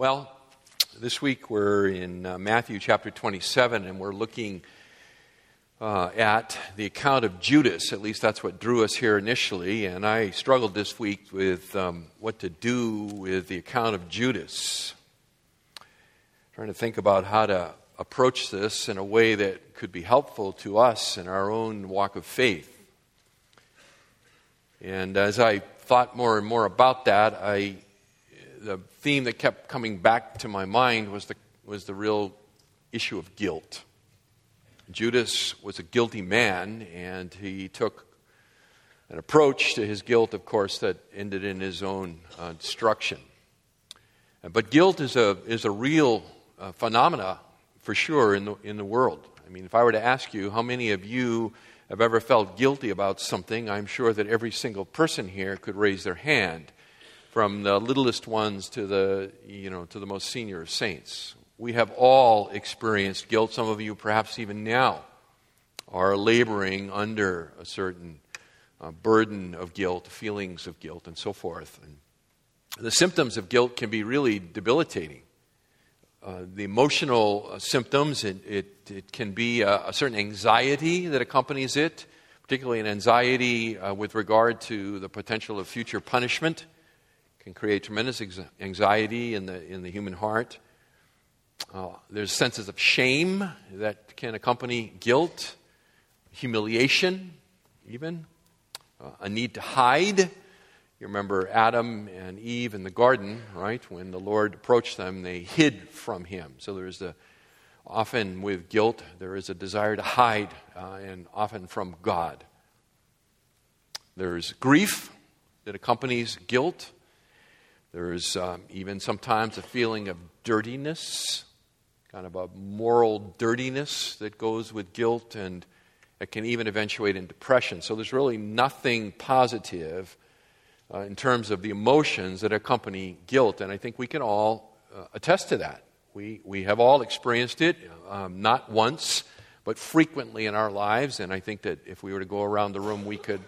Well, this week we're in uh, Matthew chapter 27, and we're looking uh, at the account of Judas. At least that's what drew us here initially. And I struggled this week with um, what to do with the account of Judas. Trying to think about how to approach this in a way that could be helpful to us in our own walk of faith. And as I thought more and more about that, I the theme that kept coming back to my mind was the, was the real issue of guilt. Judas was a guilty man, and he took an approach to his guilt, of course, that ended in his own uh, destruction. But guilt is a, is a real uh, phenomena for sure in the, in the world. I mean, if I were to ask you how many of you have ever felt guilty about something, I'm sure that every single person here could raise their hand from the littlest ones to the, you know, to the most senior saints. We have all experienced guilt. Some of you, perhaps even now, are laboring under a certain uh, burden of guilt, feelings of guilt, and so forth. And the symptoms of guilt can be really debilitating. Uh, the emotional uh, symptoms, it, it, it can be a, a, certain anxiety that accompanies it, particularly an anxiety uh, with regard to the potential of future punishment can create tremendous anxiety in the, in the human heart. Uh, there's senses of shame that can accompany guilt, humiliation, even, uh, a need to hide. You remember Adam and Eve in the garden, right? When the Lord approached them, they hid from him. So there's the often with guilt, there is a desire to hide, uh, and often from God. There's grief that accompanies guilt. There's um, even sometimes a feeling of dirtiness, kind of a moral dirtiness that goes with guilt, and it can even eventuate in depression. So there's really nothing positive uh, in terms of the emotions that accompany guilt, and I think we can all uh, attest to that. We, we have all experienced it, um, not once, but frequently in our lives, and I think that if we were to go around the room, we could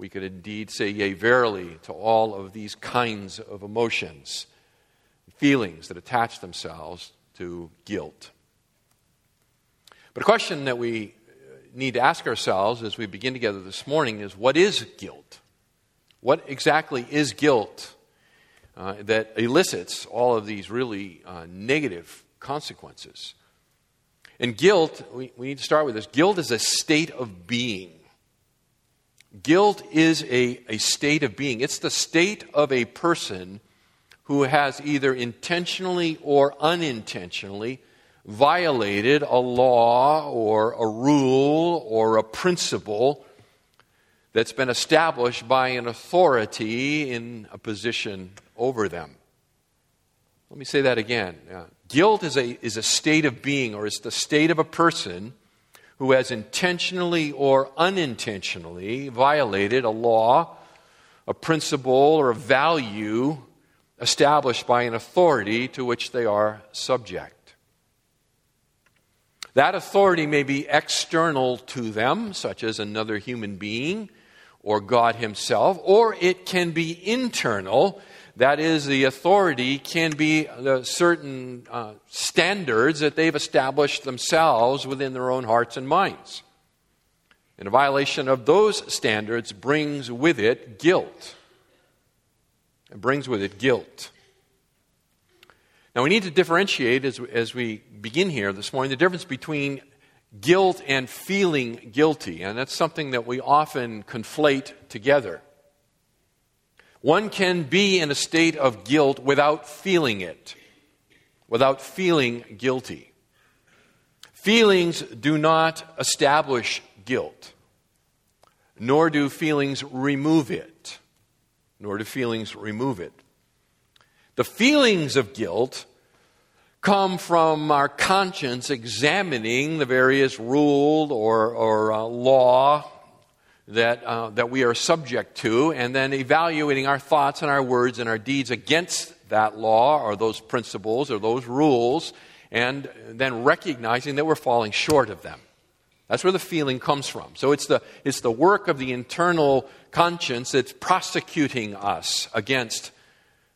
we could indeed say, Yea, verily, to all of these kinds of emotions, feelings that attach themselves to guilt. But a question that we need to ask ourselves as we begin together this morning is what is guilt? What exactly is guilt uh, that elicits all of these really uh, negative consequences? And guilt, we, we need to start with this guilt is a state of being. Guilt is a, a state of being, it's the state of a person who has either intentionally or unintentionally violated a law or a rule or a principle that's been established by an authority in a position over them. Let me say that again. Uh, guilt is a, is a state of being, or it's the state of a person who has intentionally or unintentionally violated a law, a principle, or a value established by an authority to which they are subject. That authority may be external to them, such as another human being or God Himself, or it can be internal that is, the authority can be the certain uh, standards that they've established themselves within their own hearts and minds. And a violation of those standards brings with it guilt. It brings with it guilt. Now, we need to differentiate as, as we begin here this morning the difference between guilt and feeling guilty. And that's something that we often conflate together. One can be in a state of guilt without feeling it, without feeling guilty. Feelings do not establish guilt, nor do feelings remove it, nor do feelings remove it. The feelings of guilt come from our conscience examining the various rule or, or uh, law that, uh, that we are subject to, and then evaluating our thoughts and our words and our deeds against that law or those principles or those rules, and then recognizing that we're falling short of them. That's where the feeling comes from. So it's the, it's the work of the internal conscience that's prosecuting us against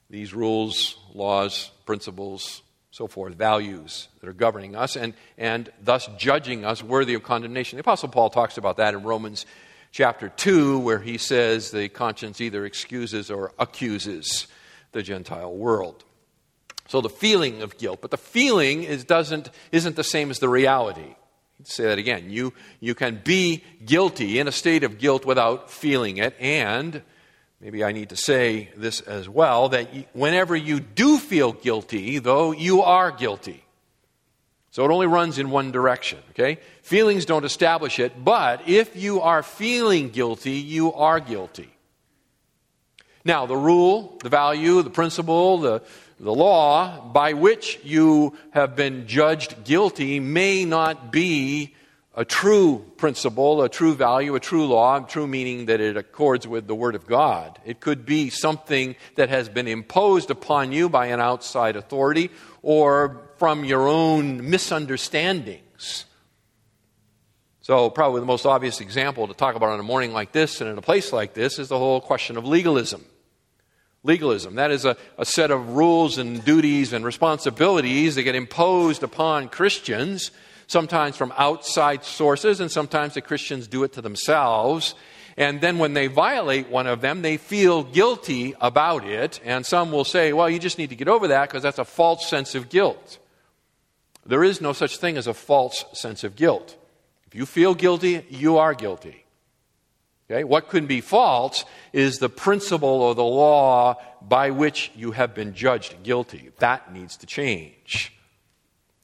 these rules, laws, principles, so forth, values that are governing us, and, and thus judging us worthy of condemnation. The Apostle Paul talks about that in Romans chapter 2, where he says the conscience either excuses or accuses the Gentile world. So the feeling of guilt, but the feeling is, doesn't, isn't the same as the reality. Say that again. You, you can be guilty in a state of guilt without feeling it, and maybe I need to say this as well that whenever you do feel guilty, though, you are guilty. So it only runs in one direction, okay? Feelings don't establish it, but if you are feeling guilty, you are guilty. Now, the rule, the value, the principle, the, the law by which you have been judged guilty may not be a true principle, a true value, a true law, true meaning that it accords with the Word of God. It could be something that has been imposed upon you by an outside authority or from your own misunderstandings. So, probably the most obvious example to talk about on a morning like this and in a place like this is the whole question of legalism. Legalism. That is a, a set of rules and duties and responsibilities that get imposed upon Christians sometimes from outside sources, and sometimes the Christians do it to themselves. And then when they violate one of them, they feel guilty about it. And some will say, well, you just need to get over that because that's a false sense of guilt. There is no such thing as a false sense of guilt. If you feel guilty, you are guilty. Okay? What could be false is the principle or the law by which you have been judged guilty. That needs to change.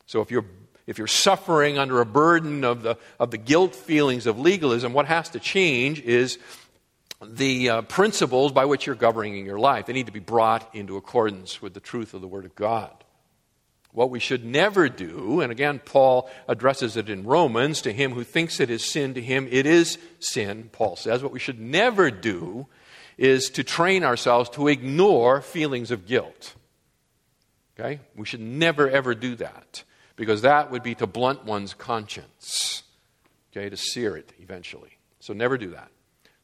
So if you're if you're suffering under a burden of the, of the guilt feelings of legalism, what has to change is the uh, principles by which you're governing your life. They need to be brought into accordance with the truth of the Word of God. What we should never do, and again, Paul addresses it in Romans to him who thinks it is sin, to him it is sin, Paul says. What we should never do is to train ourselves to ignore feelings of guilt. Okay? We should never, ever do that because that would be to blunt one's conscience, okay, to sear it eventually. So never do that.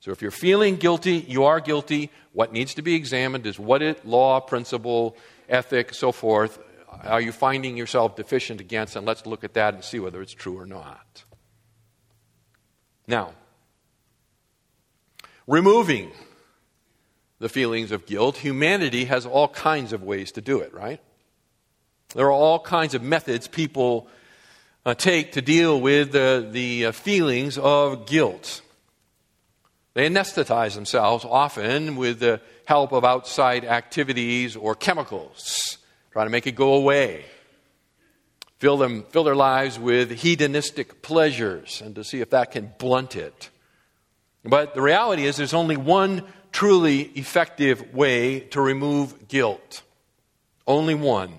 So if you're feeling guilty, you are guilty. What needs to be examined is what it, law, principle, ethic, so forth, are you finding yourself deficient against? And let's look at that and see whether it's true or not. Now, removing the feelings of guilt, humanity has all kinds of ways to do it, right? There are all kinds of methods people uh, take to deal with the uh, feelings of guilt. They anesthetize themselves often with the help of outside activities or chemicals, trying to make it go away. Fill, them, fill their lives with hedonistic pleasures and to see if that can blunt it. But the reality is, there's only one truly effective way to remove guilt. Only one.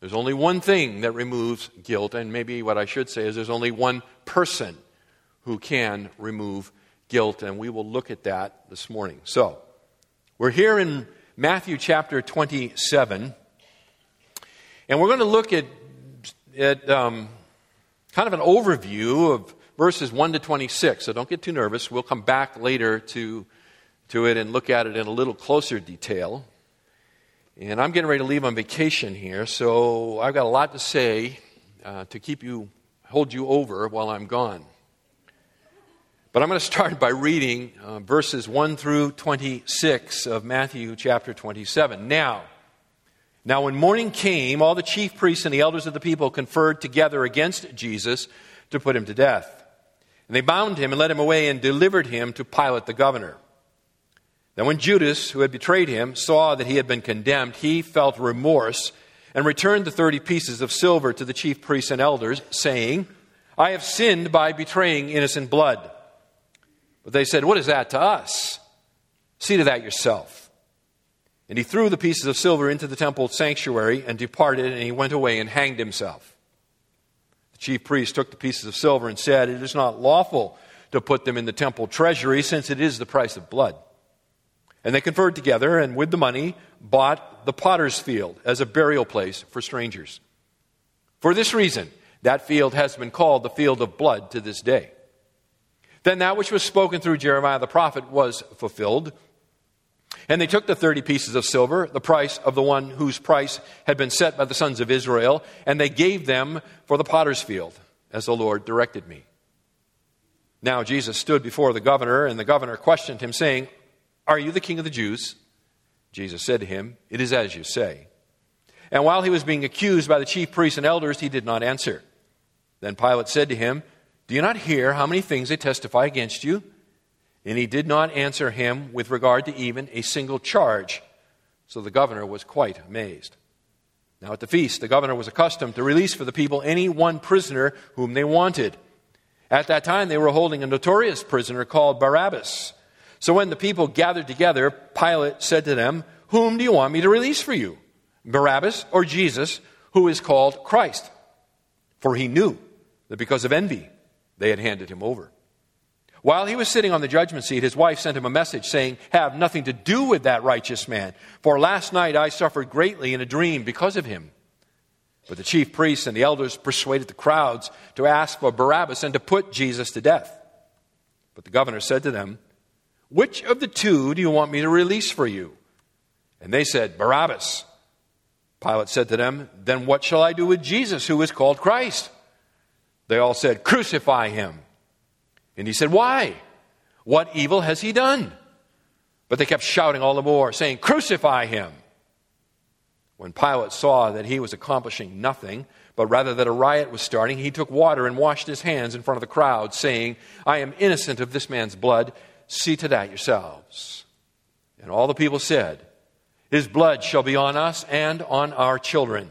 There's only one thing that removes guilt, and maybe what I should say is there's only one person who can remove guilt, and we will look at that this morning. So, we're here in Matthew chapter 27, and we're going to look at, at um, kind of an overview of verses 1 to 26. So don't get too nervous. We'll come back later to, to it and look at it in a little closer detail. And I'm getting ready to leave on vacation here, so I've got a lot to say uh, to keep you, hold you over while I'm gone. But I'm going to start by reading uh, verses 1 through 26 of Matthew chapter 27. Now, now when morning came, all the chief priests and the elders of the people conferred together against Jesus to put him to death. And they bound him and led him away and delivered him to Pilate the governor. Then, when Judas, who had betrayed him, saw that he had been condemned, he felt remorse and returned the thirty pieces of silver to the chief priests and elders, saying, I have sinned by betraying innocent blood. But they said, What is that to us? See to that yourself. And he threw the pieces of silver into the temple sanctuary and departed, and he went away and hanged himself. The chief priest took the pieces of silver and said, It is not lawful to put them in the temple treasury, since it is the price of blood. And they conferred together and with the money bought the potter's field as a burial place for strangers. For this reason, that field has been called the field of blood to this day. Then that which was spoken through Jeremiah the prophet was fulfilled. And they took the 30 pieces of silver, the price of the one whose price had been set by the sons of Israel, and they gave them for the potter's field, as the Lord directed me. Now Jesus stood before the governor, and the governor questioned him, saying, Are you the king of the Jews? Jesus said to him, It is as you say. And while he was being accused by the chief priests and elders, he did not answer. Then Pilate said to him, Do you not hear how many things they testify against you? And he did not answer him with regard to even a single charge. So the governor was quite amazed. Now at the feast, the governor was accustomed to release for the people any one prisoner whom they wanted. At that time, they were holding a notorious prisoner called Barabbas. So when the people gathered together, Pilate said to them, Whom do you want me to release for you? Barabbas or Jesus, who is called Christ? For he knew that because of envy, they had handed him over. While he was sitting on the judgment seat, his wife sent him a message saying, Have nothing to do with that righteous man, for last night I suffered greatly in a dream because of him. But the chief priests and the elders persuaded the crowds to ask for Barabbas and to put Jesus to death. But the governor said to them, Which of the two do you want me to release for you? And they said, Barabbas. Pilate said to them, Then what shall I do with Jesus, who is called Christ? They all said, Crucify him. And he said, Why? What evil has he done? But they kept shouting all the more, saying, Crucify him. When Pilate saw that he was accomplishing nothing, but rather that a riot was starting, he took water and washed his hands in front of the crowd, saying, I am innocent of this man's blood. See to that yourselves. And all the people said, His blood shall be on us and on our children.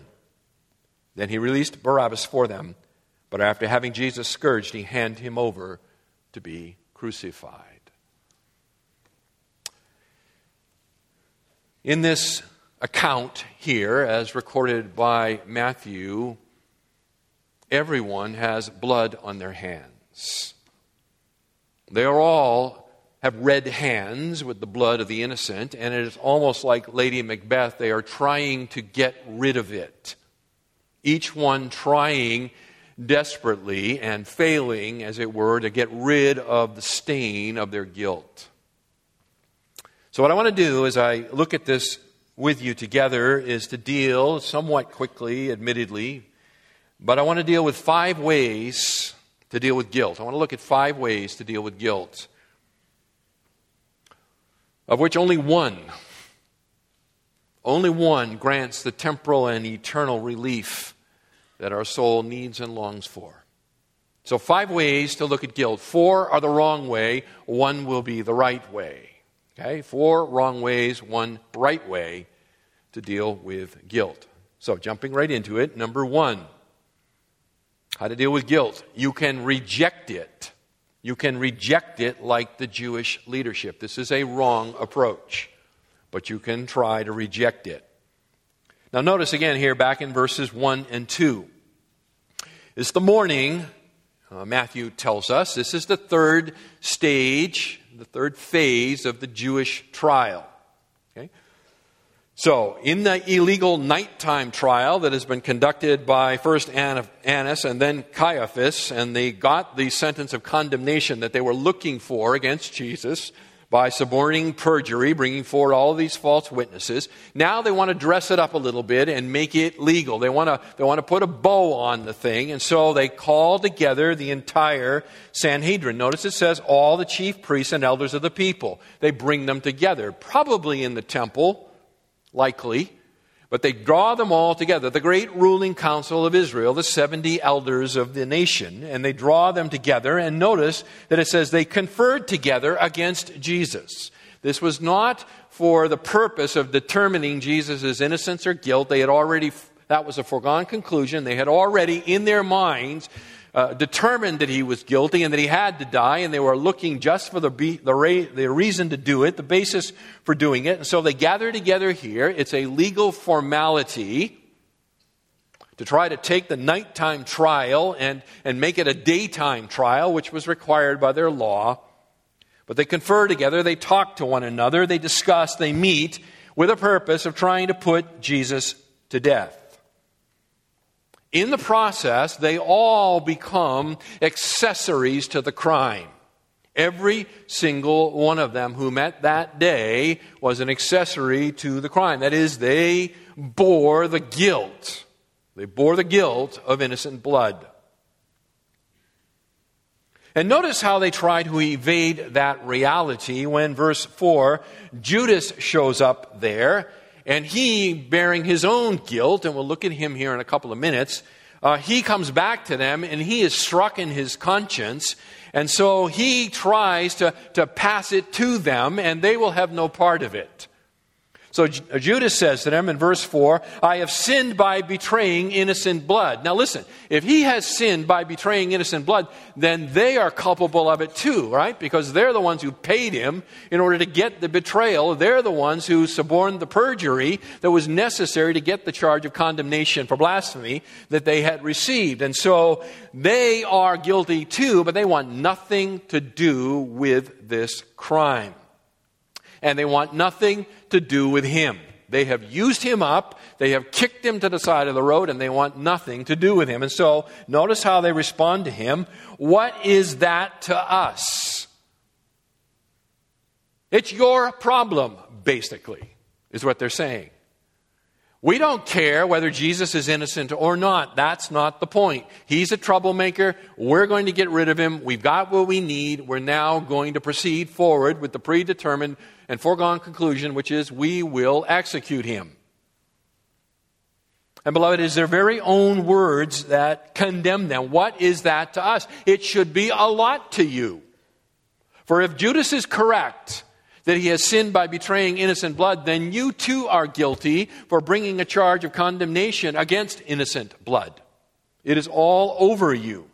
Then he released Barabbas for them, but after having Jesus scourged, he handed him over to be crucified. In this account here, as recorded by Matthew, everyone has blood on their hands. They are all have red hands with the blood of the innocent, and it is almost like Lady Macbeth. They are trying to get rid of it. Each one trying desperately and failing, as it were, to get rid of the stain of their guilt. So, what I want to do as I look at this with you together is to deal somewhat quickly, admittedly, but I want to deal with five ways to deal with guilt. I want to look at five ways to deal with guilt, of which only one, only one grants the temporal and eternal relief that our soul needs and longs for. So, five ways to look at guilt. Four are the wrong way, one will be the right way. Okay? Four wrong ways, one right way to deal with guilt. So, jumping right into it, number one how to deal with guilt. You can reject it. You can reject it like the Jewish leadership. This is a wrong approach, but you can try to reject it. Now, notice again here back in verses 1 and 2. It's the morning, uh, Matthew tells us. This is the third stage, the third phase of the Jewish trial. Okay? So, in the illegal nighttime trial that has been conducted by first Annas and then Caiaphas, and they got the sentence of condemnation that they were looking for against Jesus, by suborning perjury, bringing forward all these false witnesses. Now they want to dress it up a little bit and make it legal. They want to, they want to put a bow on the thing, and so they call together the entire Sanhedrin. Notice it says all the chief priests and elders of the people. They bring them together, probably in the temple, likely. But they draw them all together, the great ruling council of Israel, the 70 elders of the nation, and they draw them together. And notice that it says they conferred together against Jesus. This was not for the purpose of determining Jesus' innocence or guilt. They had already, that was a foregone conclusion. They had already in their minds uh, determined that he was guilty and that he had to die, and they were looking just for the, be, the, the reason to do it, the basis for doing it. And so they gather together here. It's a legal formality to try to take the nighttime trial and, and make it a daytime trial, which was required by their law. But they confer together, they talk to one another, they discuss, they meet with a purpose of trying to put Jesus to death. In the process, they all become accessories to the crime. Every single one of them who met that day was an accessory to the crime. That is, they bore the guilt. They bore the guilt of innocent blood. And notice how they try to evade that reality when, verse 4, Judas shows up there, and he, bearing his own guilt, and we'll look at him here in a couple of minutes, uh, he comes back to them and he is struck in his conscience. And so he tries to, to pass it to them, and they will have no part of it. So uh, Judas says to them in verse 4, I have sinned by betraying innocent blood. Now listen, if he has sinned by betraying innocent blood, then they are culpable of it too, right? Because they're the ones who paid him in order to get the betrayal. They're the ones who suborned the perjury that was necessary to get the charge of condemnation for blasphemy that they had received. And so they are guilty too, but they want nothing to do with this crime and they want nothing to do with him. They have used him up, they have kicked him to the side of the road, and they want nothing to do with him. And so, notice how they respond to him. What is that to us? It's your problem, basically, is what they're saying. We don't care whether Jesus is innocent or not. That's not the point. He's a troublemaker. We're going to get rid of him. We've got what we need. We're now going to proceed forward with the predetermined and foregone conclusion, which is we will execute him. And beloved, it is their very own words that condemn them. What is that to us? It should be a lot to you. For if Judas is correct, that he has sinned by betraying innocent blood, then you too are guilty for bringing a charge of condemnation against innocent blood. It is all over you.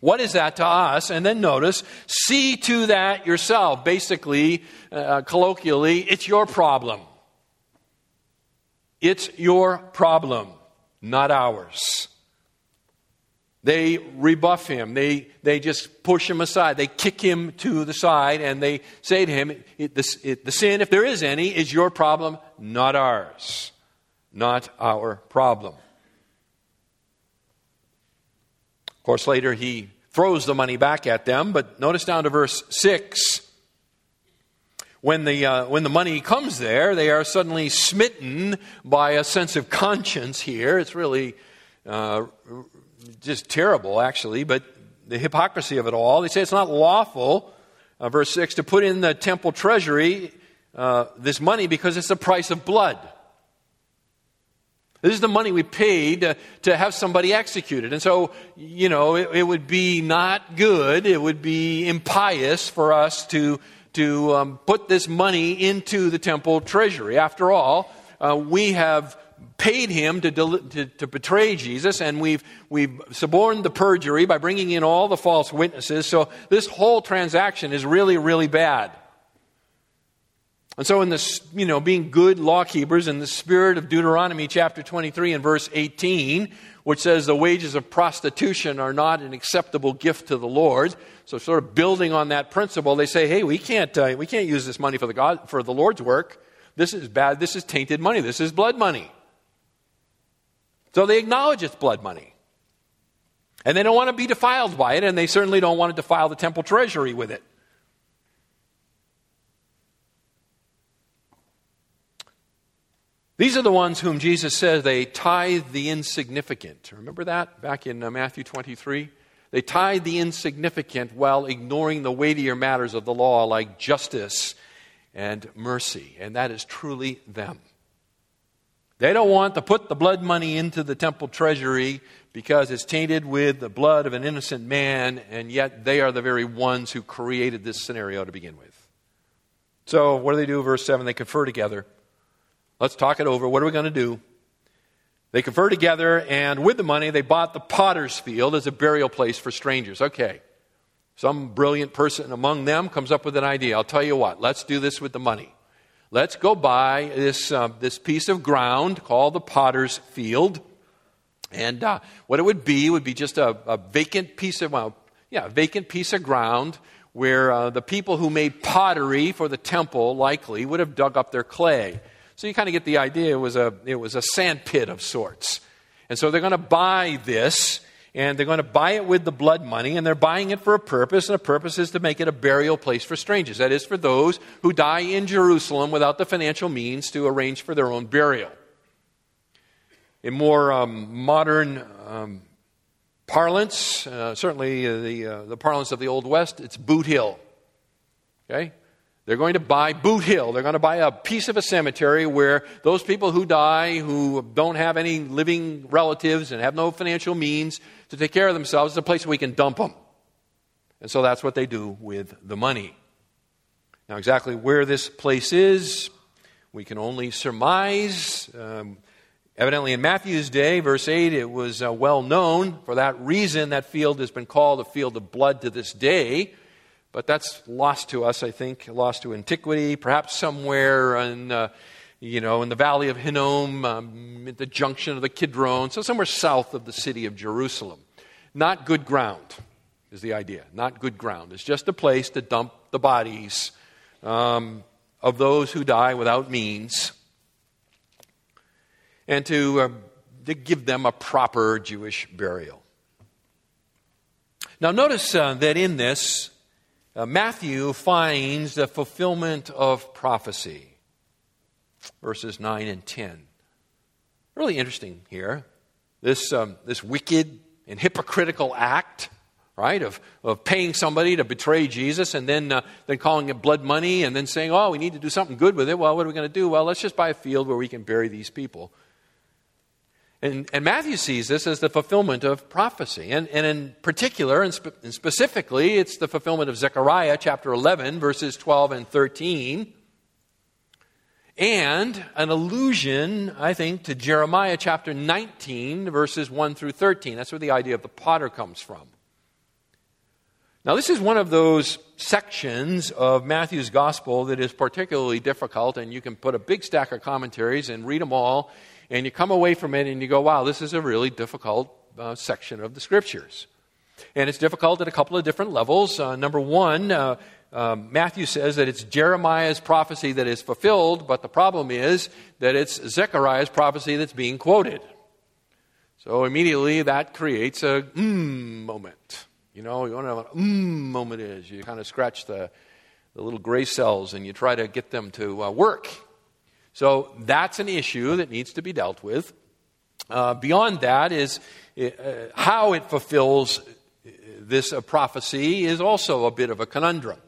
What is that to us? And then notice, see to that yourself. Basically, uh, colloquially, it's your problem. It's your problem, not ours. They rebuff him. They, they just push him aside. They kick him to the side and they say to him, it, the, it, the sin, if there is any, is your problem, not ours. Not our problem. Of course, later he throws the money back at them, but notice down to verse 6. When the, uh, when the money comes there, they are suddenly smitten by a sense of conscience here. It's really uh, just terrible, actually, but the hypocrisy of it all. They say it's not lawful, uh, verse 6, to put in the temple treasury uh, this money because it's the price of blood. This is the money we paid to, to have somebody executed. And so, you know, it, it, would be not good, it would be impious for us to, to um, put this money into the temple treasury. After all, uh, we have paid him to, to, to, betray Jesus, and we've, we've suborned the perjury by bringing in all the false witnesses. So this whole transaction is really, really bad. And so, in this, you know, being good law keepers, in the spirit of Deuteronomy chapter 23 and verse 18, which says the wages of prostitution are not an acceptable gift to the Lord. So, sort of building on that principle, they say, hey, we can't, uh, we can't use this money for the, God, for the Lord's work. This is bad. This is tainted money. This is blood money. So they acknowledge it's blood money. And they don't want to be defiled by it, and they certainly don't want to defile the temple treasury with it. These are the ones whom Jesus says they tithe the insignificant. Remember that back in uh, Matthew 23? They tithe the insignificant while ignoring the weightier matters of the law like justice and mercy. And that is truly them. They don't want to put the blood money into the temple treasury because it's tainted with the blood of an innocent man, and yet they are the very ones who created this scenario to begin with. So, what do they do? Verse 7 they confer together. Let's talk it over. What are we going to do? They confer together, and with the money, they bought the potter's field as a burial place for strangers. Okay. Some brilliant person among them comes up with an idea. I'll tell you what, let's do this with the money. Let's go buy this, uh, this piece of ground called the potter's field. And uh, what it would be would be just a, a vacant piece of, well, yeah, vacant piece of ground where uh, the people who made pottery for the temple likely would have dug up their clay. So you kind of get the idea it was a, it was a sand pit of sorts. And so they're going to buy this and they're going to buy it with the blood money, and they're buying it for a purpose, and the purpose is to make it a burial place for strangers. That is, for those who die in Jerusalem without the financial means to arrange for their own burial. In more um, modern um, parlance, uh, certainly uh, the, uh, the parlance of the Old West, it's Boot Hill. Okay? They're going to buy Boot Hill. They're going to buy a piece of a cemetery where those people who die, who don't have any living relatives and have no financial means to take care of themselves, is a place we can dump them. And so that's what they do with the money. Now, exactly where this place is, we can only surmise. Um, evidently, in Matthew's day, verse 8, it was uh, well known. For that reason, that field has been called a field of blood to this day. But that's lost to us, I think, lost to antiquity, perhaps somewhere in, uh, you know, in the valley of Hinnom, um, at the junction of the Kidron, so somewhere south of the city of Jerusalem. Not good ground is the idea. Not good ground. It's just a place to dump the bodies um, of those who die without means and to, uh, to give them a proper Jewish burial. Now, notice uh, that in this, uh, Matthew finds the fulfillment of prophecy. Verses 9 and 10. Really interesting here. This, um, this wicked and hypocritical act, right, of, of paying somebody to betray Jesus and then, uh, then calling it blood money and then saying, oh, we need to do something good with it. Well, what are we going to do? Well, let's just buy a field where we can bury these people. And, and, Matthew sees this as the fulfillment of prophecy. And, and in particular, and, spe- and, specifically, it's the fulfillment of Zechariah chapter 11, verses 12 and 13. And an allusion, I think, to Jeremiah chapter 19, verses 1 through 13. That's where the idea of the potter comes from. Now, this is one of those sections of Matthew's gospel that is particularly difficult, and you can put a big stack of commentaries and read them all and you come away from it and you go, wow, this is a really difficult uh, section of the scriptures. And it's difficult at a couple of different levels. Uh, number one, uh, um, Matthew says that it's Jeremiah's prophecy that is fulfilled, but the problem is that it's Zechariah's prophecy that's being quoted. So immediately that creates a mmm moment. You know, you want to know what mmm moment is. You kind of scratch the, the little gray cells and you try to get them to uh, work so that's an issue that needs to be dealt with. Uh, beyond that is uh, how it fulfills this prophecy is also a bit of a conundrum.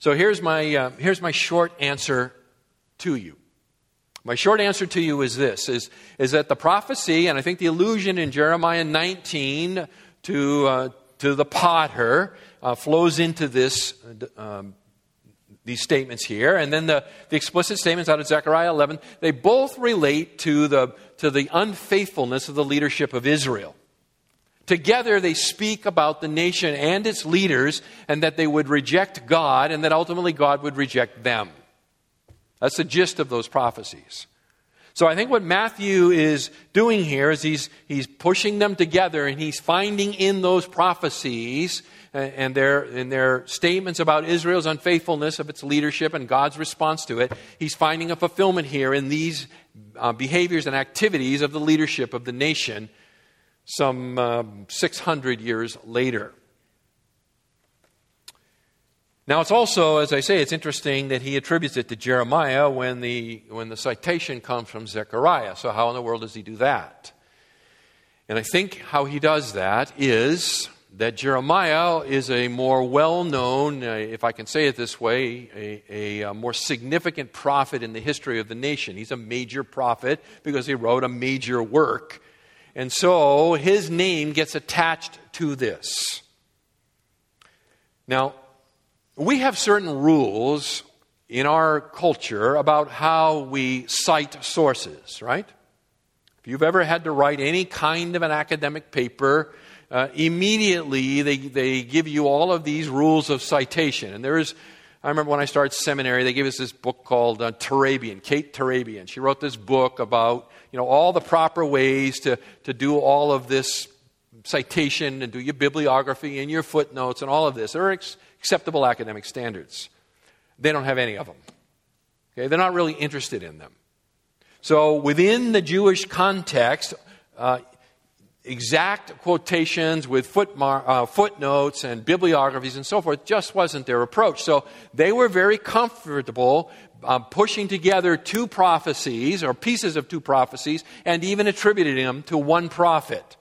So here's my, uh, here's my short answer to you. My short answer to you is this is, is that the prophecy, and I think the allusion in Jeremiah 19 to, uh, to the potter, uh, flows into this um, these statements here. And then the, the explicit statements out of Zechariah 11, they both relate to the, to the unfaithfulness of the leadership of Israel. Together, they speak about the nation and its leaders, and that they would reject God, and that ultimately God would reject them. That's the gist of those prophecies. So I think what Matthew is doing here is he's, he's pushing them together and he's finding in those prophecies and their, in their statements about Israel's unfaithfulness of its leadership and God's response to it, he's finding a fulfillment here in these uh, behaviors and activities of the leadership of the nation some uh, 600 years later. Now, it's also, as I say, it's interesting that he attributes it to Jeremiah when the, when the citation comes from Zechariah. So, how in the world does he do that? And I think how he does that is that Jeremiah is a more well known, uh, if I can say it this way, a, a, a, more significant prophet in the history of the nation. He's a major prophet because he wrote a major work. And so his name gets attached to this. Now, we have certain rules in our culture about how we cite sources, right? If you've ever had to write any kind of an academic paper, uh, immediately they, they give you all of these rules of citation. And there is, I remember when I started seminary, they gave us this book called uh, Turabian, Kate Turabian. She wrote this book about, you know, all the proper ways to, to do all of this citation and do your bibliography and your footnotes and all of this. There are ex- acceptable academic standards. They don't have any of them. Okay? They're not really interested in them. So within the Jewish context, uh, exact quotations with footmar- uh, footnotes and bibliographies and so forth just wasn't their approach. So they were very comfortable um, pushing together two prophecies or pieces of two prophecies and even attributing them to one prophet.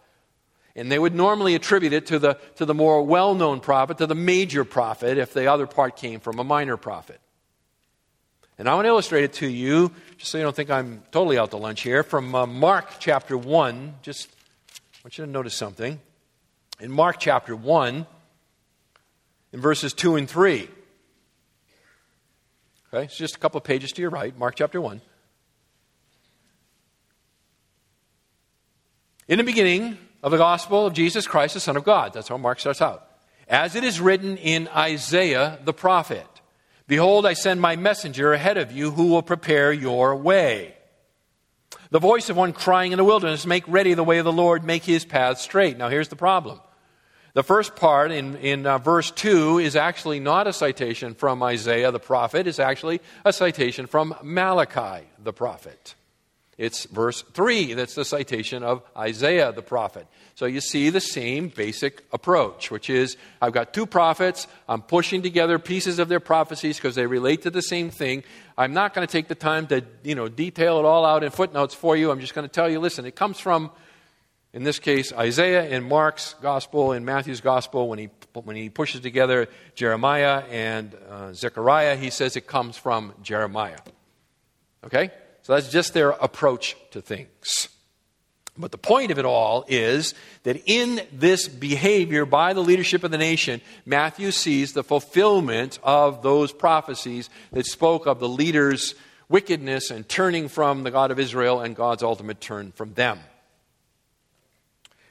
And they would normally attribute it to the, to the more well known prophet, to the major prophet, if the other part came from a minor prophet. And I want to illustrate it to you, just so you don't think I'm totally out to lunch here, from uh, Mark chapter 1. Just I want you to notice something. In Mark chapter 1, in verses 2 and 3. Okay, it's just a couple of pages to your right, Mark chapter 1. In the beginning of the gospel of Jesus Christ, the Son of God. That's how Mark starts out. As it is written in Isaiah the prophet Behold, I send my messenger ahead of you who will prepare your way. The voice of one crying in the wilderness, Make ready the way of the Lord, make his path straight. Now, here's the problem the first part in, in uh, verse 2 is actually not a citation from Isaiah the prophet, it's actually a citation from Malachi the prophet. It's verse 3 that's the citation of Isaiah the prophet. So you see the same basic approach, which is I've got two prophets, I'm pushing together pieces of their prophecies because they relate to the same thing. I'm not going to take the time to, you know, detail it all out in footnotes for you. I'm just going to tell you, listen, it comes from in this case, Isaiah in Mark's gospel, in Matthew's gospel, when he, when he pushes together Jeremiah and uh, Zechariah, he says it comes from Jeremiah. Okay? So that's just their approach to things. But the point of it all is that in this behavior by the leadership of the nation, Matthew sees the fulfillment of those prophecies that spoke of the leaders' wickedness and turning from the God of Israel and God's ultimate turn from them.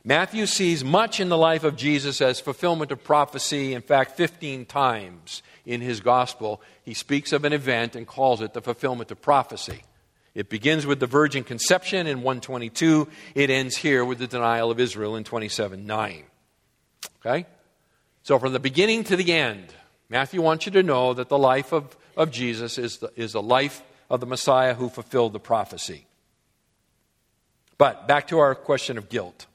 Matthew sees much in the life of Jesus as fulfillment of prophecy. In fact, 15 times in his gospel, he speaks of an event and calls it the fulfillment of prophecy. It begins with the virgin conception in 122. It ends here with the denial of Israel in 27 9. Okay? So, from the beginning to the end, Matthew wants you to know that the life of, of Jesus is the, is the life of the Messiah who fulfilled the prophecy. But back to our question of guilt.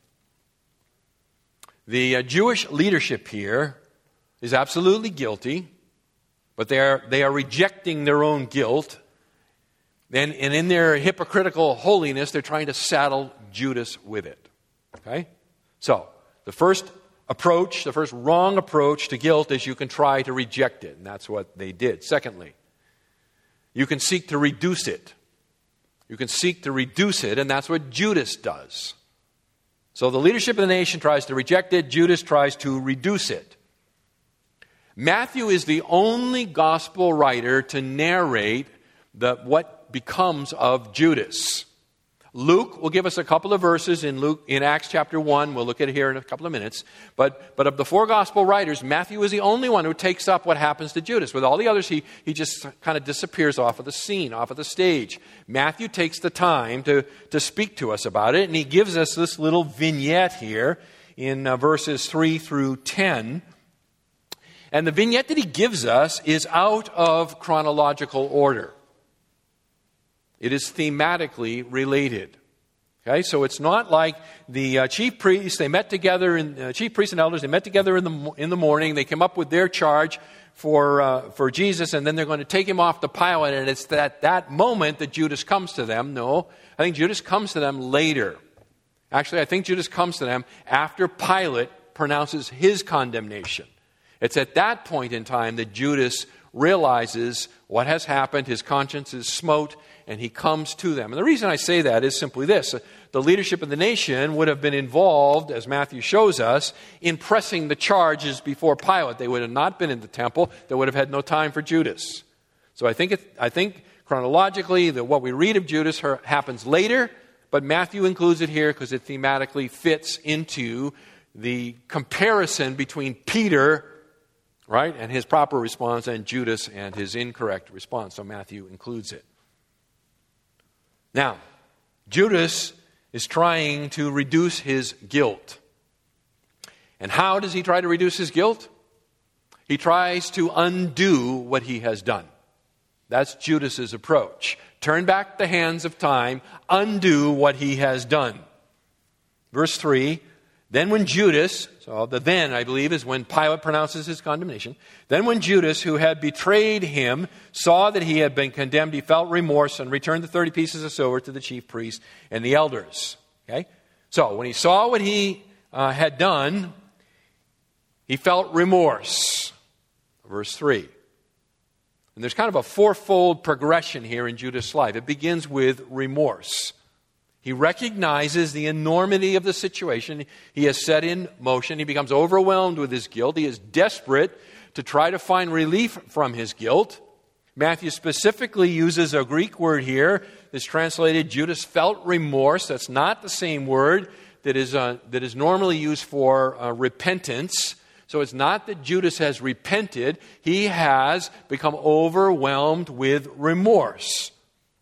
The uh, Jewish leadership here is absolutely guilty, but they are, they are rejecting their own guilt. And, and in their hypocritical holiness, they're trying to saddle Judas with it. Okay? So, the first approach, the first wrong approach to guilt is you can try to reject it, and that's what they did. Secondly, you can seek to reduce it. You can seek to reduce it, and that's what Judas does. So the leadership of the nation tries to reject it, Judas tries to reduce it. Matthew is the only gospel writer to narrate the, what becomes of Judas. Luke will give us a couple of verses in Luke in Acts chapter 1. We'll look at it here in a couple of minutes. But, but of the four gospel writers, Matthew is the only one who takes up what happens to Judas. With all the others, he, he just kind of disappears off of the scene, off of the stage. Matthew takes the time to, to speak to us about it, and he gives us this little vignette here in uh, verses 3 through 10. And the vignette that he gives us is out of chronological order. It is thematically related. Okay, so it's not like the uh, chief priests, they met together, in, uh, chief priests and elders, they met together in the, in the morning, they came up with their charge for, uh, for Jesus, and then they're going to take him off to Pilate, and it's that, that moment that Judas comes to them. No, I think Judas comes to them later. Actually, I think Judas comes to them after Pilate pronounces his condemnation. It's at that point in time that Judas realizes what has happened, his conscience is smote, and he comes to them. And the reason I say that is simply this the leadership of the nation would have been involved, as Matthew shows us, in pressing the charges before Pilate. They would have not been in the temple, they would have had no time for Judas. So I think, it, I think chronologically that what we read of Judas happens later, but Matthew includes it here because it thematically fits into the comparison between Peter right? And his proper response, and Judas and his incorrect response. So Matthew includes it. Now, Judas is trying to reduce his guilt. And how does he try to reduce his guilt? He tries to undo what he has done. That's Judas's approach. Turn back the hands of time, undo what he has done. Verse 3 Then, when Judas, so the then, I believe, is when Pilate pronounces his condemnation. Then, when Judas, who had betrayed him, saw that he had been condemned, he felt remorse and returned the 30 pieces of silver to the chief priests and the elders. Okay? So, when he saw what he uh, had done, he felt remorse. Verse 3. And there's kind of a fourfold progression here in Judas' life. It begins with remorse. He recognizes the enormity of the situation he has set in motion. He becomes overwhelmed with his guilt. He is desperate to try to find relief from his guilt. Matthew specifically uses a Greek word here that's translated Judas felt remorse. That's not the same word that is, uh, that is normally used for uh, repentance. So it's not that Judas has repented, he has become overwhelmed with remorse.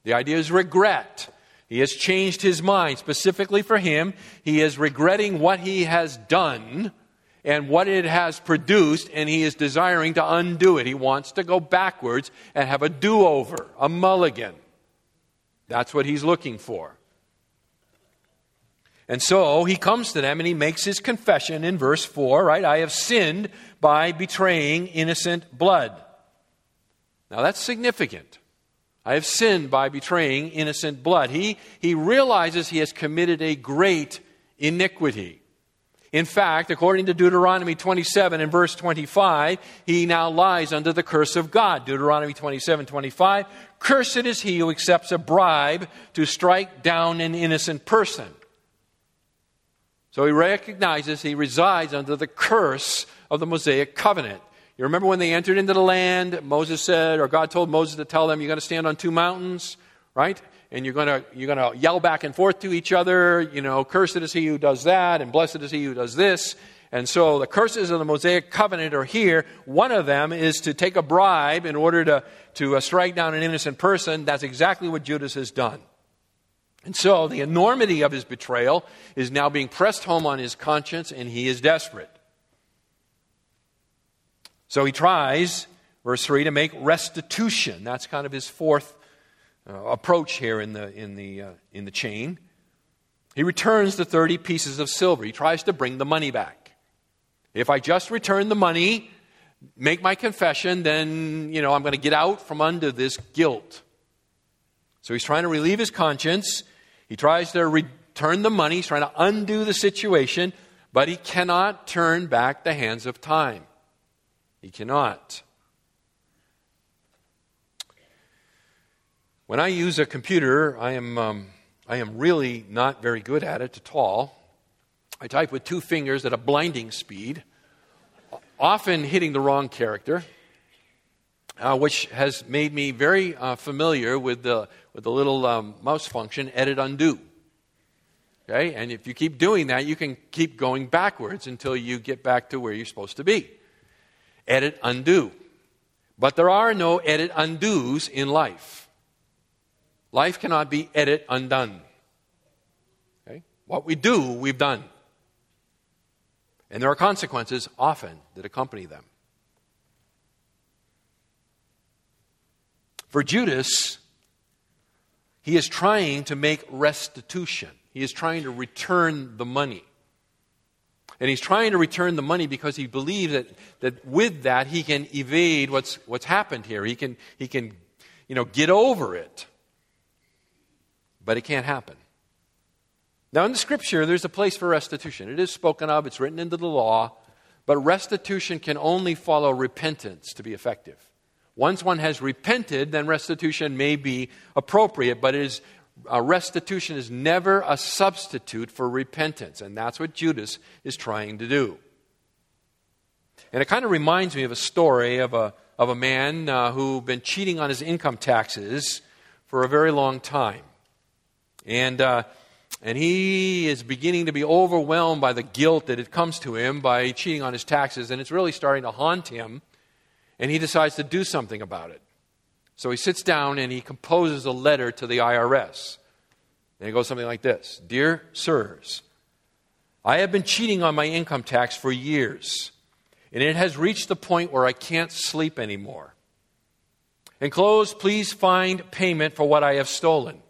The idea is regret. He has changed his mind specifically for him. He is regretting what he has done and what it has produced, and he is desiring to undo it. He wants to go backwards and have a do over, a mulligan. That's what he's looking for. And so he comes to them and he makes his confession in verse 4, right? I have sinned by betraying innocent blood. Now that's significant. I have sinned by betraying innocent blood. He, he realizes he has committed a great iniquity. In fact, according to Deuteronomy 27 and verse 25, he now lies under the curse of God. Deuteronomy 27 25, cursed is he who accepts a bribe to strike down an innocent person. So he recognizes he resides under the curse of the Mosaic covenant. You remember when they entered into the land, Moses said, or God told Moses to tell them, you're going to stand on two mountains, right? And you're going to, you're going to yell back and forth to each other, you know, cursed is he who does that, and blessed is he who does this. And so the curses of the Mosaic covenant are here. One of them is to take a bribe in order to, to uh, strike down an innocent person. That's exactly what Judas has done. And so the enormity of his betrayal is now being pressed home on his conscience, and he is desperate. So he tries, verse 3, to make restitution. That's kind of his fourth uh, approach here in the, in, the, uh, in the chain. He returns the 30 pieces of silver. He tries to bring the money back. If I just return the money, make my confession, then, you know, I'm going to get out from under this guilt. So he's trying to relieve his conscience. He tries to return the money. He's trying to undo the situation, but he cannot turn back the hands of time. He cannot. When I use a computer, I am, um, I am really not very good at it at all. I type with two fingers at a blinding speed, often hitting the wrong character, uh, which has made me very uh, familiar with the, with the little um, mouse function, edit undo. Okay? And if you keep doing that, you can keep going backwards until you get back to where you're supposed to be edit undo. But there are no edit undos in life. Life cannot be edit undone. Okay? What we do, we've done. And there are consequences often that accompany them. For Judas, he is trying to make restitution. He is trying to return the money. And he's trying to return the money because he believes that, that with that he can evade what's, what's happened here. He can, he can, you know, get over it. But it can't happen. Now, in the scripture, there's a place for restitution. It is spoken of, it's written into the law, but restitution can only follow repentance to be effective. Once one has repented, then restitution may be appropriate, but it is a restitution is never a substitute for repentance, and that's what Judas is trying to do. And it kind of reminds me of a story of a, of a man uh, who'd been cheating on his income taxes for a very long time. And, uh, and he is beginning to be overwhelmed by the guilt that it comes to him by cheating on his taxes, and it's really starting to haunt him. And he decides to do something about it. So he sits down and he composes a letter to the IRS. And it goes something like this Dear sirs, I have been cheating on my income tax for years, and it has reached the point where I can't sleep anymore. Enclosed, please find payment for what I have stolen.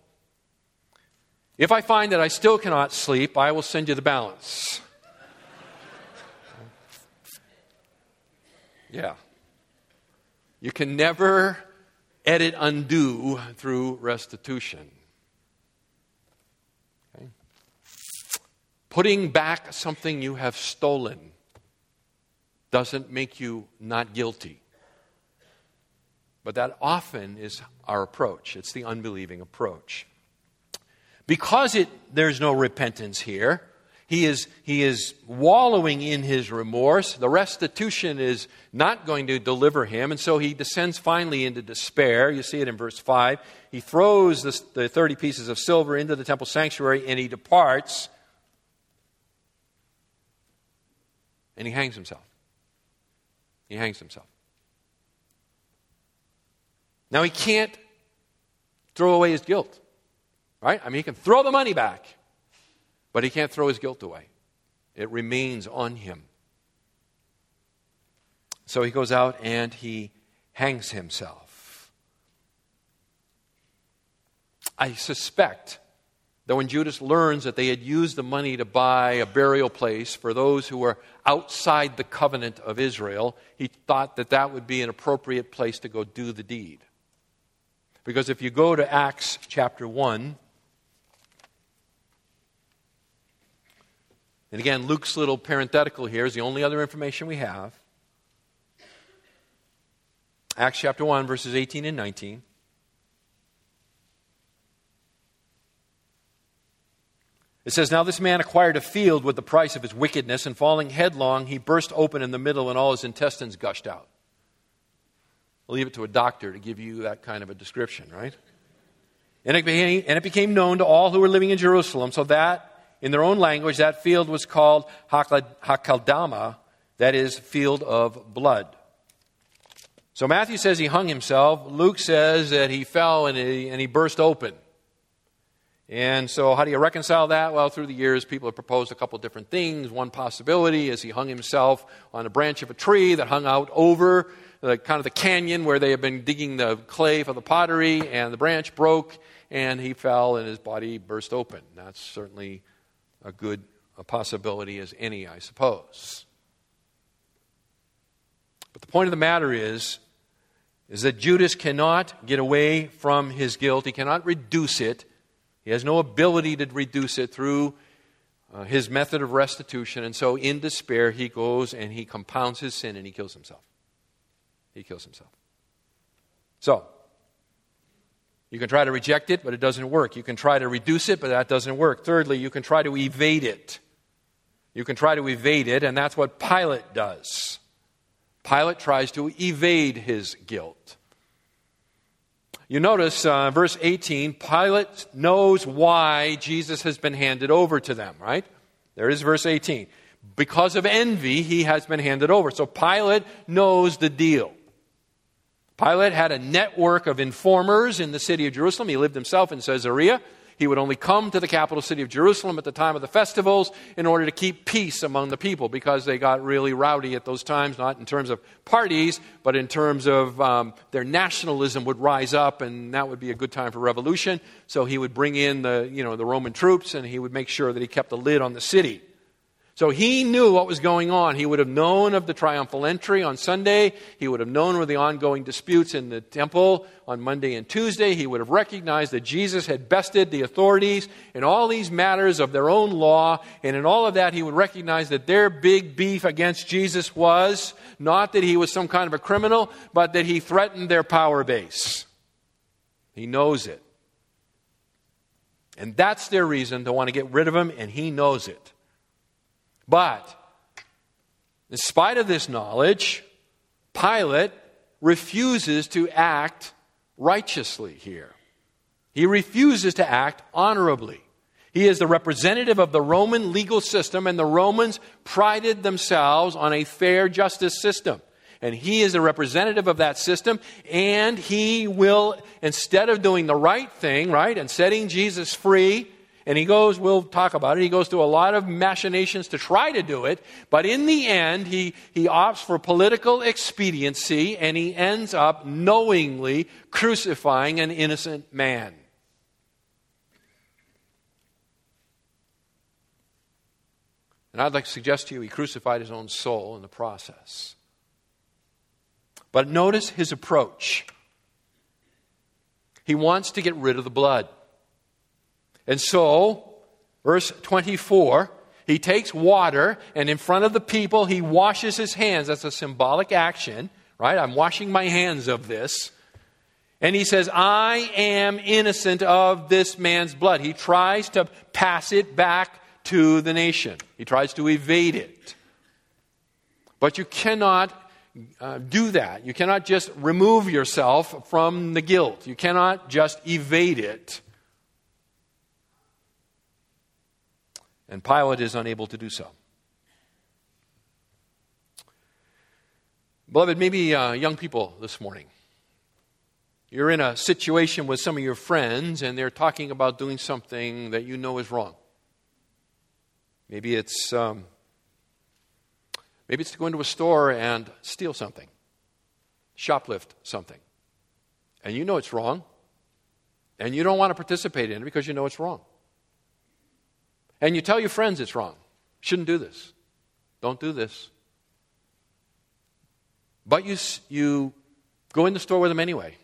If I find that I still cannot sleep, I will send you the balance. yeah. You can never edit undo through restitution. Okay? Putting back something you have stolen doesn't make you not guilty. But that often is our approach. It's the unbelieving approach. Because it, there's no repentance here, he is, he is wallowing in his remorse. The restitution is not going to deliver him, and so he descends finally into despair. You see it in verse 5. He throws the, the 30 pieces of silver into the temple sanctuary and he departs. And he hangs himself. He hangs himself. Now, he can't throw away his guilt, right? I mean, he can throw the money back. But he can't throw his guilt away, it remains on him. So he goes out and he hangs himself. I suspect that when Judas learns that they had used the money to buy a burial place for those who were outside the covenant of Israel, he thought that that would be an appropriate place to go do the deed. Because if you go to Acts chapter 1, And again, Luke's little parenthetical here is the only other information we have. Acts chapter 1, verses 18 and 19. It says, Now this man acquired a field with the price of his wickedness, and falling headlong, he burst open in the middle, and all his intestines gushed out. I'll leave it to a doctor to give you that kind of a description, right? And it, became, and it became known to all who were living in Jerusalem, so that in their own language, that field was called Hakeldama, that is, field of blood. So Matthew says he hung himself. Luke says that he fell and he, and he burst open. And so, how do you reconcile that? Well, through the years, people have proposed a couple different things. One possibility is he hung himself on a branch of a tree that hung out over the kind of the canyon where they had been digging the clay for the pottery, and the branch broke, and he fell, and his body burst open. That's certainly a good a possibility as any, I suppose. But the point of the matter is, is that Judas cannot get away from his guilt. He cannot reduce it. He has no ability to reduce it through uh, his method of restitution. And so, in despair, he goes and he compounds his sin and he kills himself. He kills himself. So, you can try to reject it, but it doesn't work. You can try to reduce it, but that doesn't work. Thirdly, you can try to evade it. You can try to evade it, and that's what Pilate does. Pilate tries to evade his guilt. You notice uh, verse 18 Pilate knows why Jesus has been handed over to them, right? There is verse 18. Because of envy, he has been handed over. So Pilate knows the deal. Pilate had a network of informers in the city of Jerusalem. He lived himself in Caesarea. He would only come to the capital city of Jerusalem at the time of the festivals in order to keep peace among the people because they got really rowdy at those times, not in terms of parties, but in terms of um, their nationalism would rise up, and that would be a good time for revolution. So he would bring in the, you know, the Roman troops and he would make sure that he kept a lid on the city. So he knew what was going on. He would have known of the triumphal entry on Sunday. He would have known of the ongoing disputes in the temple on Monday and Tuesday. He would have recognized that Jesus had bested the authorities in all these matters of their own law. And in all of that, he would recognize that their big beef against Jesus was not that he was some kind of a criminal, but that he threatened their power base. He knows it. And that's their reason to want to get rid of him, and he knows it. But, in spite of this knowledge, Pilate refuses to act righteously here. He refuses to act honorably. He is the representative of the Roman legal system, and the Romans prided themselves on a fair justice system. And he is a representative of that system, and he will, instead of doing the right thing, right, and setting Jesus free, and he goes, we'll talk about it, he goes through a lot of machinations to try to do it, but in the end, he, he opts for political expediency and he ends up knowingly crucifying an innocent man. And I'd like to suggest to you he crucified his own soul in the process. But notice his approach. He wants to get rid of the blood. And so, verse 24, he takes water and in front of the people he washes his hands. That's a symbolic action, right? I'm washing my hands of this. And he says, I am innocent of this man's blood. He tries to pass it back to the nation, he tries to evade it. But you cannot uh, do that. You cannot just remove yourself from the guilt, you cannot just evade it. And Pilate is unable to do so. Beloved, maybe uh, young people this morning. You're in a situation with some of your friends and they're talking about doing something that you know is wrong. Maybe it's um, maybe it's to go into a store and steal something, shoplift something, and you know it's wrong, and you don't want to participate in it because you know it's wrong, and you tell your friends it's wrong. Shouldn't do this. Don't do this. But you you go in the store with them anyway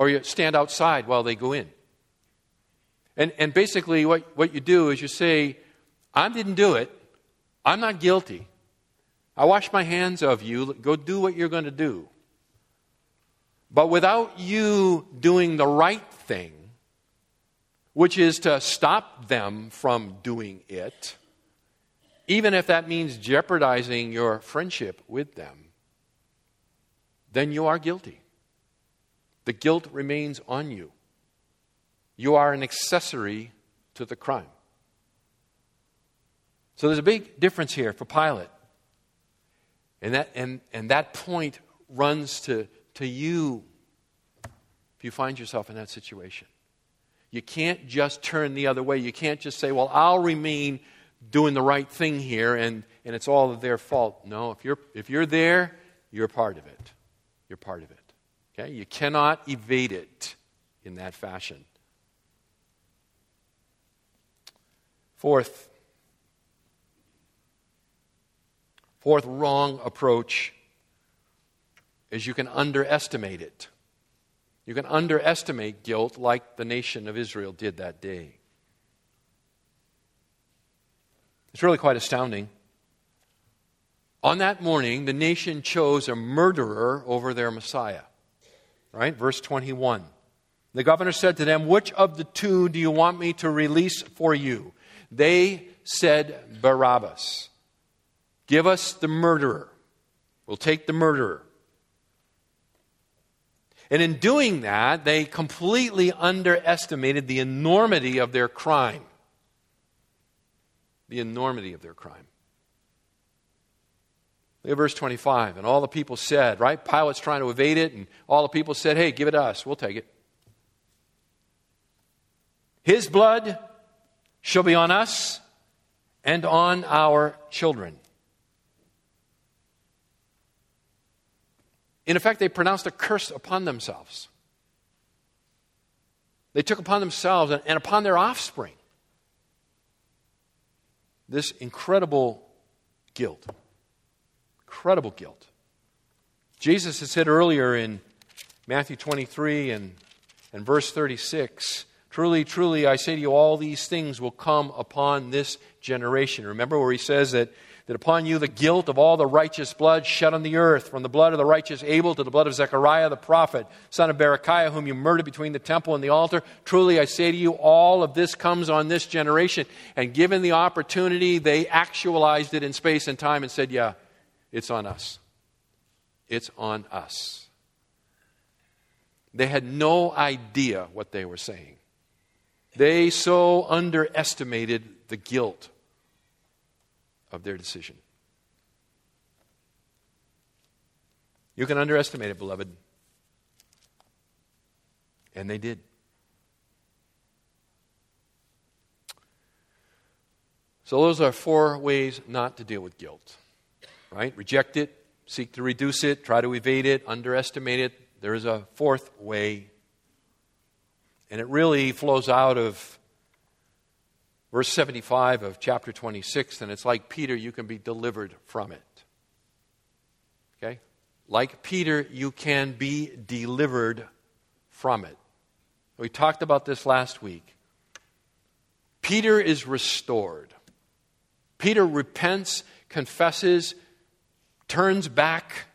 or you stand outside while they go in. And, and basically, what, what you do is you say, I didn't do it. I'm not guilty. I wash my hands of you. Go do what you're going to do. But without you doing the right thing, which is to stop them from doing it, even if that means jeopardizing your friendship with them, then you are guilty. The guilt remains on you. You are an accessory to the crime. So there's a big difference here for Pilate. And that, and, and that point runs to, to you if you find yourself in that situation. You can't just turn the other way. You can't just say, well, I'll remain doing the right thing here and, and it's all their fault. No, if you're, if you're there, you're part of it. You're part of it. Okay? You cannot evade it in that fashion. Fourth, fourth wrong approach is you can underestimate it. You can underestimate guilt like the nation of Israel did that day. It's really quite astounding. On that morning, the nation chose a murderer over their Messiah. Right? Verse 21. The governor said to them, Which of the two do you want me to release for you? They said, Barabbas. Give us the murderer. We'll take the murderer. And in doing that, they completely underestimated the enormity of their crime. The enormity of their crime. Look at verse 25. And all the people said, right? Pilate's trying to evade it, and all the people said, hey, give it to us. We'll take it. His blood shall be on us and on our children. In effect, they pronounced a curse upon themselves. They took upon themselves and, upon their offspring this incredible guilt incredible guilt. Jesus had said earlier in Matthew 23 and, and verse 36 Truly, truly, I say to you, all these things will come upon this generation. Remember where he says that, that upon you the guilt of all the righteous blood shed on the earth, from the blood of the righteous Abel to the blood of Zechariah the prophet, son of Berechiah, whom you murdered between the temple and the altar. Truly, I say to you, all of this comes on this generation. And given the opportunity, they actualized it in space and time and said, Yeah, it's on us. It's on us. They had no idea what they were saying. They so underestimated the guilt of their decision. You can underestimate it, beloved. And they did. So, those are four ways not to deal with guilt right? Reject it, seek to reduce it, try to evade it, underestimate it. There is a fourth way. And it really flows out of verse 75 of chapter 26. And it's like Peter, you can be delivered from it. Okay? like Peter, you can be delivered from it. We talked about this last week. Peter is restored. Peter repents, confesses, turns back,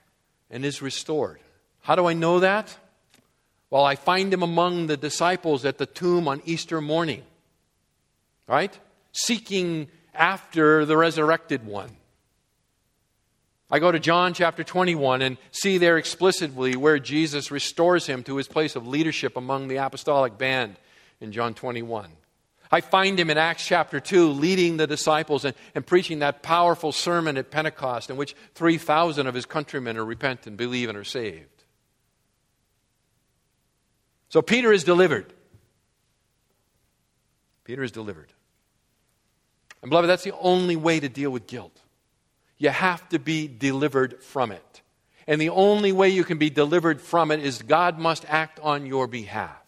and is restored. How do I know that? Well, I find him among the disciples at the tomb on Easter morning, right? Seeking after the resurrected one. I go to John chapter 21 and see there explicitly where Jesus restores him to his place of leadership among the apostolic band in John 21. I find him in Acts chapter 2 leading the disciples and, and preaching that powerful sermon at Pentecost in which 3,000 of his countrymen are repent and believe and are saved. So Peter is delivered. Peter is delivered. And beloved, that's the only way to deal with guilt. You have to be delivered from it. And the only way you can be delivered from it is God must act on your behalf.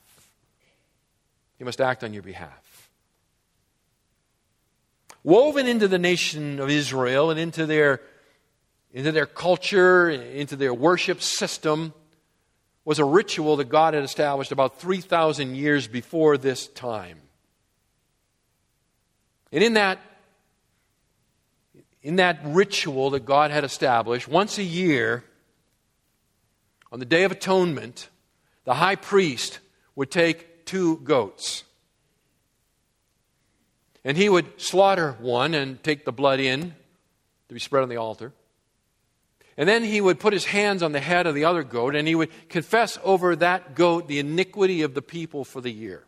He must act on your behalf. Woven into the nation of Israel and into their, into their culture, into their worship system, was a ritual that God had established about 3,000 years before this time. And in that in that ritual that God had established, once a year, on the Day of Atonement, the high priest would take two goats. And he would slaughter one and take the blood in to be spread on the altar. And then he would put his hands on the head of the other goat and he would confess over that goat the iniquity of the people for the year.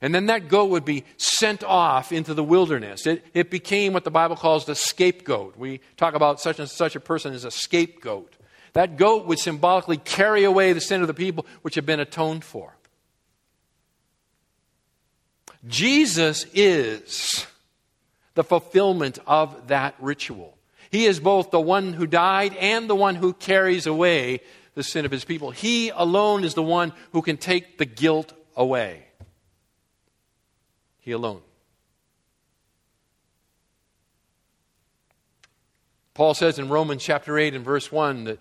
And then that goat would be sent off into the wilderness. It, it became what the Bible calls the scapegoat. We talk about such and such a person as a scapegoat. That goat would symbolically carry away the sin of the people which had been atoned for. Jesus is the fulfillment of that ritual. He is both the one who died and the one who carries away the sin of his people. He alone is the one who can take the guilt away. He alone. Paul says in Romans chapter 8 and verse 1 that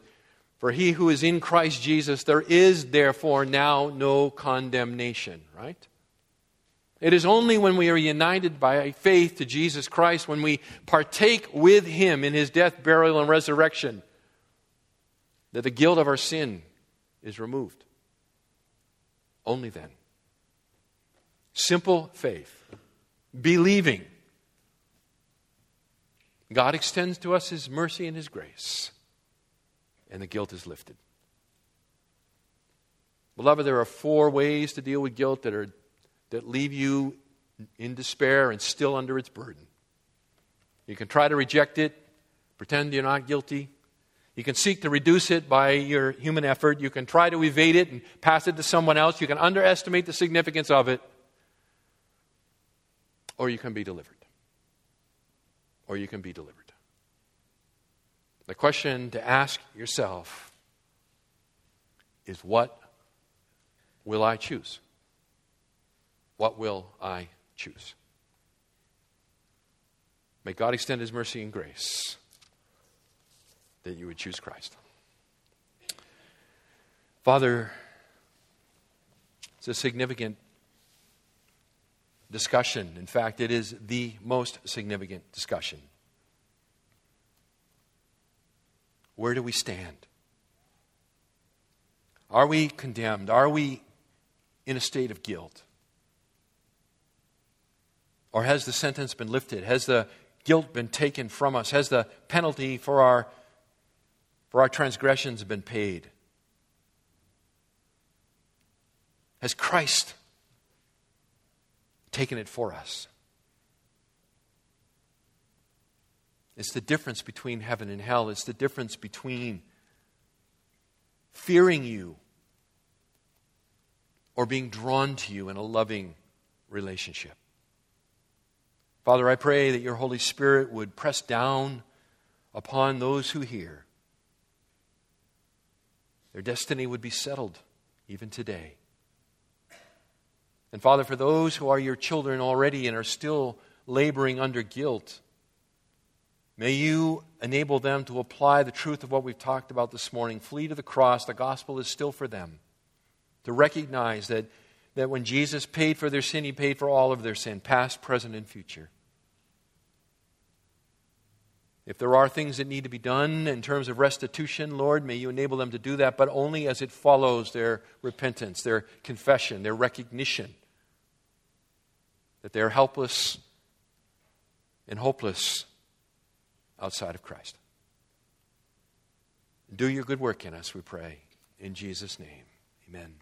for he who is in Christ Jesus, there is therefore now no condemnation, right? It is only when we are united by faith to Jesus Christ, when we partake with him in his death, burial, and resurrection, that the guilt of our sin is removed. Only then. Simple faith. Believing. God extends to us His mercy and His grace, and the guilt is lifted. Beloved, there are four ways to deal with guilt that, are, that leave you in despair and still under its burden. You can try to reject it, pretend you're not guilty. You can seek to reduce it by your human effort. You can try to evade it and pass it to someone else. You can underestimate the significance of it or you can be delivered. Or you can be delivered. The question to ask yourself is what will I choose? What will I choose? May God extend His mercy and grace that you would choose Christ. Father, it's a significant discussion. In fact, it is the most significant discussion. Where do we stand? Are we condemned? Are we in a state of guilt? Or has the sentence been lifted? Has the guilt been taken from us? Has the penalty for our, for our transgressions been paid? Has Christ taken it for us. It's the difference between heaven and hell. It's the difference between fearing you or being drawn to you in a loving relationship. Father, I pray that your Holy Spirit would press down upon those who hear. Their destiny would be settled even today. And Father, for those who are your children already and are still laboring under guilt, May you enable them to apply the truth of what we've talked about this morning. Flee to the cross. The gospel is still for them. To recognize that, that when Jesus paid for their sin, he paid for all of their sin, past, present, and future. If there are things that need to be done in terms of restitution, Lord, may you enable them to do that, but only as it follows their repentance, their confession, their recognition that they are helpless and hopeless outside of Christ. Do your good work in us, we pray. In Jesus' name, amen.